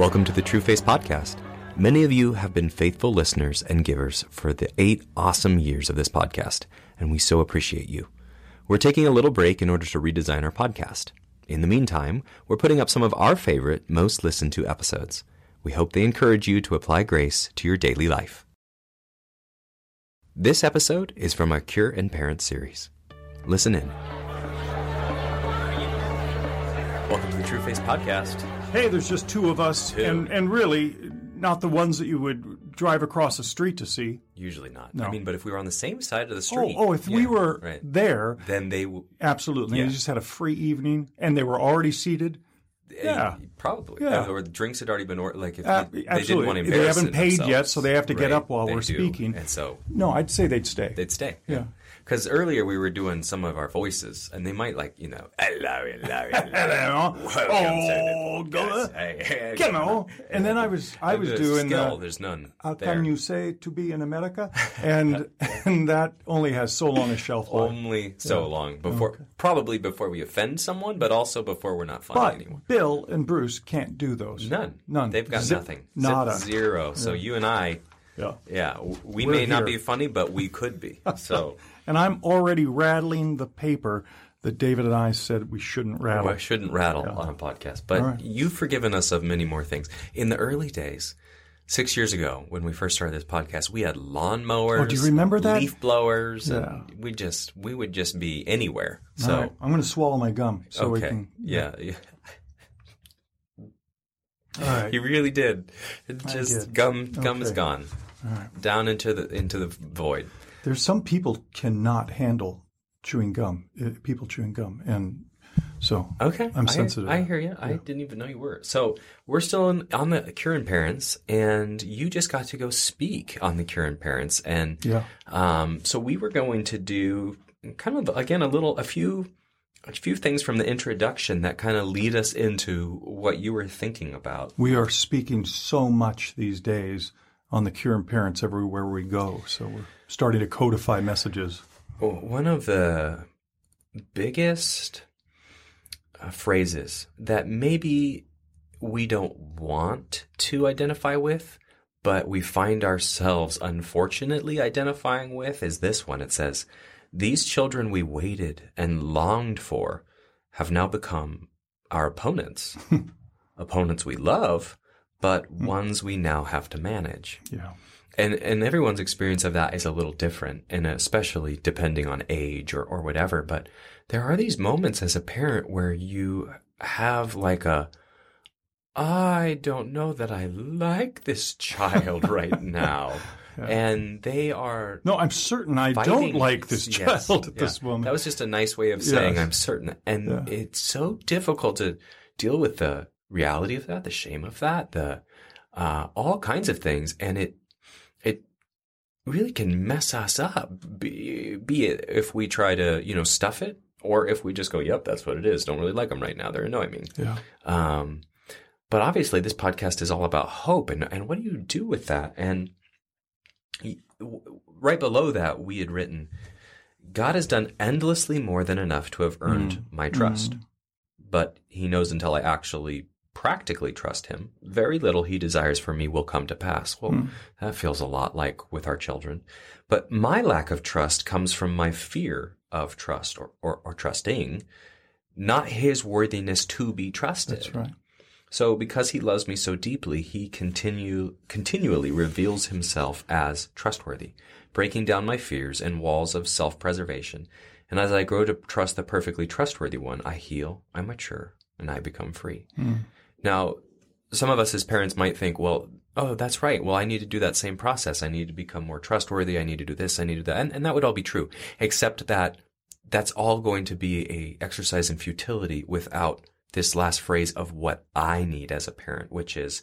Welcome to the Trueface Podcast. Many of you have been faithful listeners and givers for the eight awesome years of this podcast, and we so appreciate you. We're taking a little break in order to redesign our podcast. In the meantime, we're putting up some of our favorite, most listened to episodes. We hope they encourage you to apply grace to your daily life. This episode is from our Cure and Parent series. Listen in. Welcome to the Trueface Podcast. Hey, there's just two of us, Two. and and really not the ones that you would drive across the street to see. Usually not. No. I mean, but if we were on the same side of the Oh, street. oh, if we were right, there, then they w- absolutely. Yeah. They just had a free evening, and they were already seated. Yeah. eh, probably. Yeah. Or the drinks had already been ordered. Like if Uh, they, they didn't want to They haven't paid themselves. yet, so they have to get Right, up while they we're do. speaking. and so No, I'd say they'd stay. they'd stay. Yeah. Because earlier we were doing some of our voices, and they might like you know, hello, hello, hello. Hello. Oh, go- hey, You know, and then I was I was doing skill. the, uh, There's none. how there. can you say to be in America, and and that only has so long a shelf life. Only so long before, probably before we offend someone, but also before we're not funny But anymore. Bill and Bruce can't do those. None. None. They've got Zip- nothing. Zip Nada. Zero. So you and I, Yeah. yeah, we We're may not be funny, but we could be. So And I'm already rattling the paper that David and I said we shouldn't rattle. I shouldn't rattle on a podcast. But right. you've forgiven us of many more things. In the early days, six years ago, when we first started this podcast, we had lawnmowers. Oh, do you remember that? Leaf blowers. Yeah. And we just, we would just be anywhere. So, right, I'm going to swallow my gum so we okay. can. yeah. yeah. All right. You really did. It just did. gum gum is Okay. Gone. Down into the into the void. There's some people cannot handle chewing gum. uh, People chewing gum, and so Okay, I'm sensitive. I, hear you. I didn't even know you were. So we're still in, on the Cure and Parents, and you just got to go speak on the Cure and Parents, and Yeah. Um, so we were going to do kind of again a little a few a few things from the introduction that kind of lead us into what you were thinking about. we are speaking so much these days on the cure and parents everywhere we go. So we're starting to codify messages. One of the biggest uh, phrases that maybe we don't want to identify with, but we find ourselves unfortunately identifying with is this one. It says, These children we waited and longed for have now become our opponents. opponents we love, but hmm. ones we now have to manage. Yeah. And and everyone's experience of that is a little different, and especially depending on age or, or whatever. But there are these moments as a parent where you have like a I don't know that I like this child right now. And they are No, I'm certain I fighting. don't like this Yes, child at yeah. this moment. That was just a nice way of saying Yes. I'm certain. And Yeah. it's so difficult to deal with the reality of that, the shame of that, the uh, all kinds of things, and it it really can mess us up. Be, be it if we try to you know stuff it, or if we just go, "Yep, that's what it is." Don't really like them right now; they're annoying me. yeah. Um, but obviously, this podcast is all about hope, and and what do you do with that? And right below that, we had written, "God has done endlessly more than enough to have earned my trust, but He knows until I actually." Practically trust him. Very little he desires for me will come to pass. Well, hmm. that feels a lot like with our children. But my lack of trust comes from my fear of trust or, or, or trusting, not his worthiness to be trusted. That's right. So because he loves me so deeply, he continue continually reveals himself as trustworthy, breaking down my fears and walls of self-preservation. And as I grow to trust the perfectly trustworthy one, I heal, I mature, and I become free. Hmm. Now, some of us as parents might think, well, oh, that's right. Well, I need to do that same process. I need to become more trustworthy. I need to do this. I need to do that. And, and that would all be true, except that that's all going to be a exercise in futility without this last phrase of what I need as a parent, which is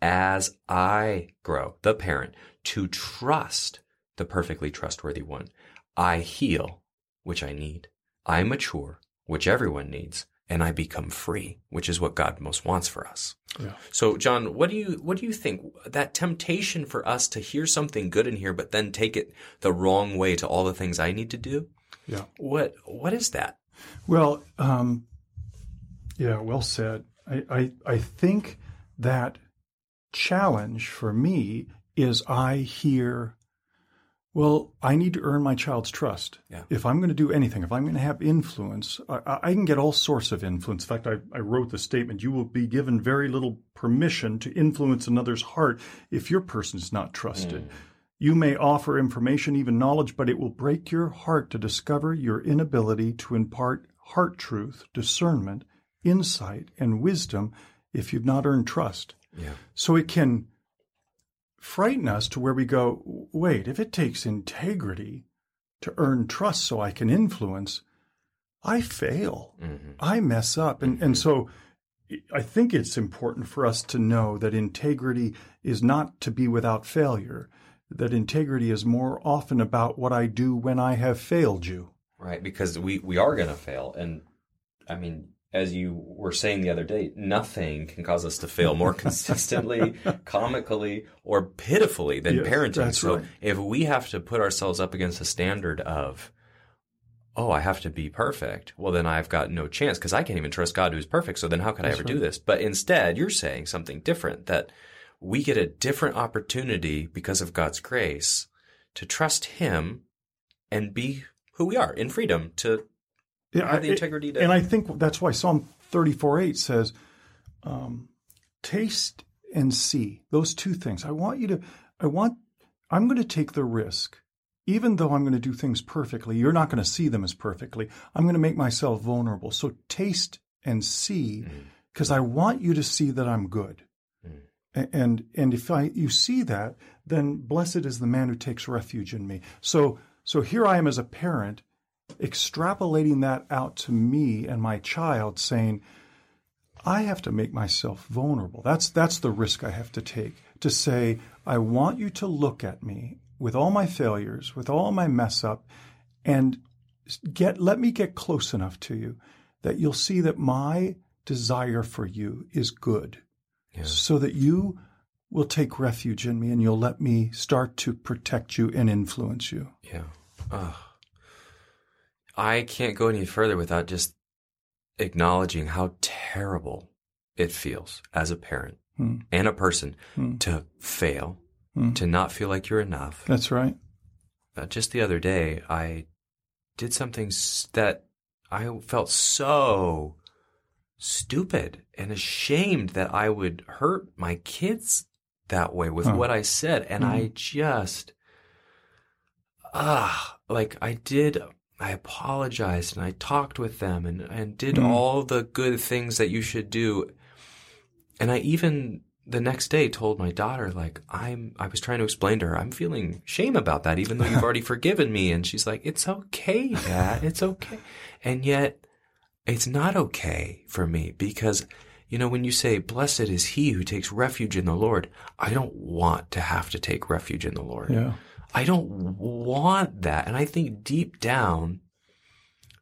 as I grow, the parent, to trust the perfectly trustworthy one, I heal, which I need. I mature, which everyone needs, and I become free, which is what God most wants for us. Yeah. So, John, what do you what do you think that temptation for us to hear something good in here, but then take it the wrong way to all the things I need to do? Yeah. What what is that? Well, um, yeah, well said. I, I, I think that challenge for me is I hear, well, I need to earn my child's trust. Yeah. If I'm going to do anything, if I'm going to have influence, I, I can get all sorts of influence. In fact, I, I wrote the statement you will be given very little permission to influence another's heart if your person is not trusted. Hmm. You may offer information, even knowledge, but it will break your heart to discover your inability to impart heart truth, discernment, insight, and wisdom if you've not earned trust. Yeah. So it can frighten us to where we go, wait, if it takes integrity to earn trust so I can influence, I fail. Mm-hmm. I mess up. And, and so I think it's important for us to know that integrity is not to be without failure, that integrity is more often about what I do when I have failed you. Right, because we we are going to fail, and I mean, as you were saying the other day, nothing can cause us to fail more consistently, comically, or pitifully than Yes, parenting. so right. if we have to put ourselves up against a standard of, oh, I have to be perfect, well, then I've got no chance because I can't even trust God who's perfect. So then how could I ever do this? But instead, you're saying something different that we get a different opportunity because of God's grace to trust Him and be who we are in freedom to Yeah, have the integrity to And I think that's why Psalm 34 8 says, um, taste and see those two things. I want you to, I want, I'm going to take the risk, even though I'm going to do things perfectly. You're not going to see them as perfectly. I'm going to make myself vulnerable. So taste and see, because I want you to see that I'm good. A- And and if I you see that, then blessed is the man who takes refuge in me. So so here I am as a parent, extrapolating that out to me and my child, saying, I have to make myself vulnerable. That's that's the risk I have to take to say, I want you to look at me with all my failures, with all my mess up, and get let me get close enough to you that you'll see that my desire for you is good so that you will take refuge in me and you'll let me start to protect you and influence you. Yeah. Ugh. I can't go any further without just acknowledging how terrible it feels as a parent Hmm. and a person Hmm. to fail, Hmm. to not feel like you're enough. That's right. Uh, just the other day, I did something that I felt so stupid and ashamed that I would hurt my kids that way with Huh. what I said. And I just, ah, like I did, I apologized and I talked with them and, and did Mm. all the good things that you should do. And I even the next day told my daughter, like, I'm, I was trying to explain to her, I'm feeling shame about that, even though you've already forgiven me. And she's like, it's okay, dad. It's okay. And yet it's not okay for me because, you know, when you say, blessed is he who takes refuge in the Lord, I don't want to have to take refuge in the Lord. Yeah. I don't want that. And I think deep down,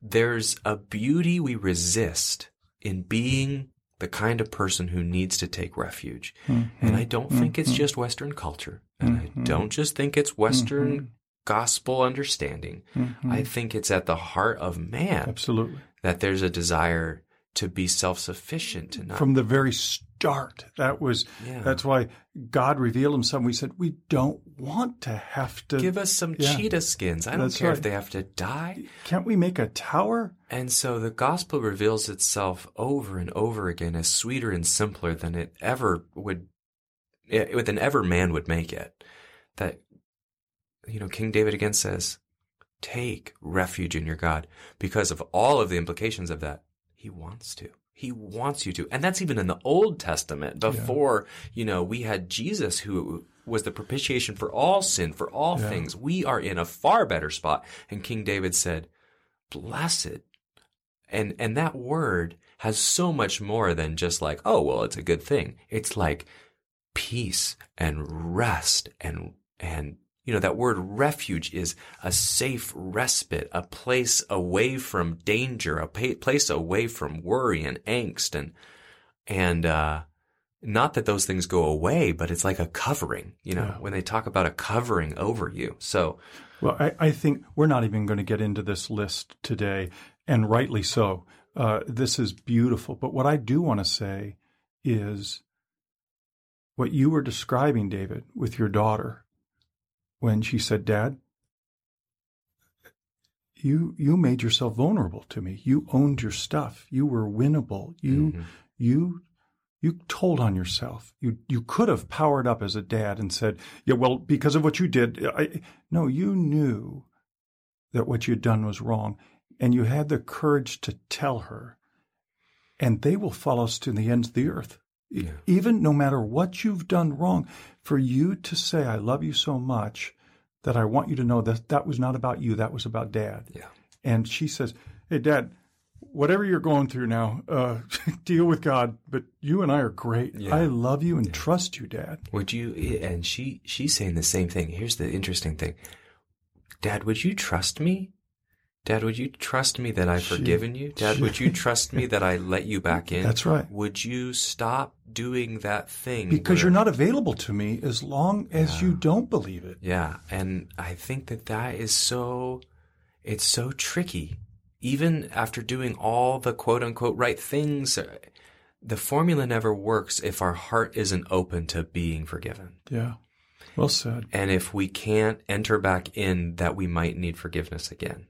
there's a beauty we resist in being the kind of person who needs to take refuge. Mm-hmm. And I don't think it's mm-hmm. just Western culture. And I mm-hmm. don't just think it's Western gospel understanding. I think it's at the heart of man Absolutely. that there's a desire to be self-sufficient, to not From the very start, that was Yeah. that's why God revealed himself. We said we don't want to have to give us some Yeah. cheetah skins. I don't That's care if they have to die. Can't we make a tower? And so the gospel reveals itself over and over again as sweeter and simpler than it ever would, eh, than ever man would make it. That, you know, King David again says, take refuge in your God because of all of the implications of that. He wants to. He wants you to. And that's even in the Old Testament before, you know, we had Jesus who was the propitiation for all sin, for all Yeah. things. We are in a far better spot. And King David said, blessed and and that word has so much more than just like oh well it's a good thing it's like peace and rest and and you know that word refuge is a safe respite a place away from danger a pa- place away from worry and angst and and uh not that those things go away but it's like a covering you know Yeah. when they talk about a covering over you so Well, I, I think we're not even going to get into this list today, and rightly so. Uh, this is beautiful. But what I do want to say is what you were describing, David, with your daughter when she said, Dad, you you made yourself vulnerable to me. You owned your stuff. You were winnable. You mm-hmm. you you told on yourself. You you could have powered up as a dad and said, "Yeah, well, because of what you did." I, no, you knew that what you'd done was wrong, and you had the courage to tell her. And they will follow us to the ends of the earth. Yeah. Even no matter what you've done wrong, for you to say, I love you so much that I want you to know that that was not about you, that was about dad. Yeah. And she says, Hey, dad, whatever you're going through now, uh, deal with God. But you and I are great. Yeah. I love you and yeah. trust you, Dad. Would you? And she she's saying the same thing. Here's the interesting thing, Dad. Would you trust me? Dad, would you trust me that I've she, forgiven you? Dad, she, would you trust me that I let you back in? That's right. Would you stop doing that thing? Because where, you're not available to me as long as yeah. you don't believe it. Yeah. And I think that that is so, it's so tricky even after doing all the quote unquote right things, uh, the formula never works if our heart isn't open to being forgiven. Yeah. Well said. And if we can't enter back in that we might need forgiveness again.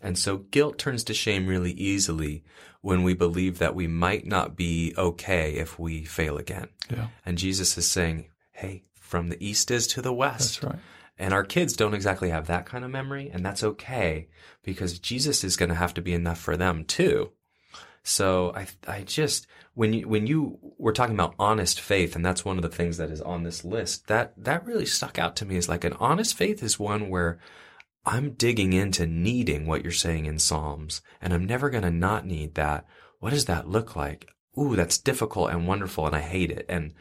And so guilt turns to shame really easily when we believe that we might not be okay if we fail again. Yeah. And Jesus is saying, Hey, from the east is to the west. That's right. And our kids don't exactly have that kind of memory, and that's okay because Jesus is going to have to be enough for them too. So I, I just, when you, when you were talking about honest faith, and that's one of the things that is on this list, that, that really stuck out to me is like an honest faith is one where I'm digging into needing what you're saying in Psalms, and I'm never going to not need that. What does that look like? Ooh, that's difficult and wonderful, and I hate it. And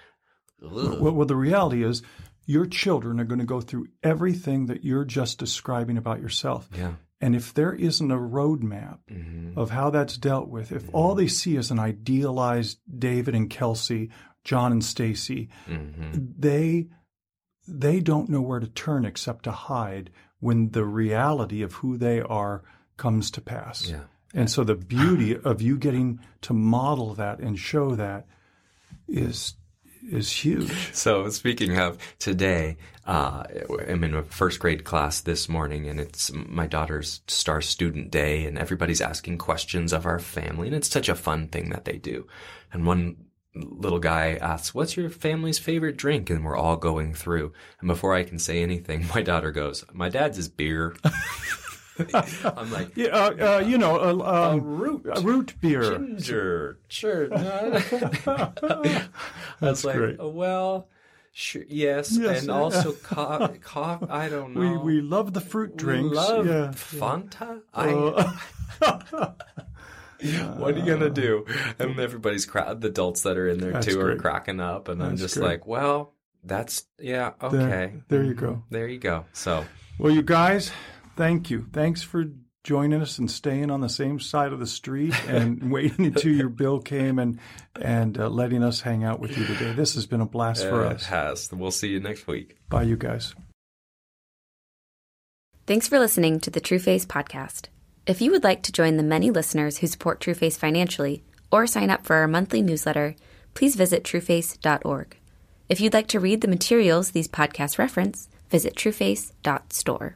well, well, the reality is, your children are going to go through everything that you're just describing about yourself. Yeah. And if there isn't a roadmap mm-hmm. of how that's dealt with, if mm-hmm. all they see is an idealized David and Kelsey, John and Stacy, mm-hmm. they they don't know where to turn except to hide when the reality of who they are comes to pass. Yeah. And so the beauty of you getting to model that and show that is is huge. So speaking of today, uh, I'm in a first grade class this morning, and it's my daughter's star student day, and everybody's asking questions of our family, and it's such a fun thing that they do. And one little guy asks, "What's your family's favorite drink?" And we're all going through, and before I can say anything, my daughter goes, "My dad's is beer." I'm like, yeah, uh, uh, you know, uh, um, root, root beer, ginger, sure. That's like, great. well, sure, yes, yes, and also coffee. Co- I don't know. We we love the fruit drinks. We love yeah. Fanta. Uh, I. what are you gonna do? And everybody's cra- the adults that are in there too great. are cracking up, and that's I'm just great. like, well, that's yeah, okay. There, there you go. There you go. So, well, you guys, thank you. Thanks for joining us and staying on the same side of the street and waiting until your bill came and and uh, letting us hang out with you today. This has been a blast for us. It has. We'll see you next week. Bye, you guys. Thanks for listening to the Trueface podcast. If you would like to join the many listeners who support Trueface financially or sign up for our monthly newsletter, please visit trueface.org. If you'd like to read the materials these podcasts reference, visit trueface.store.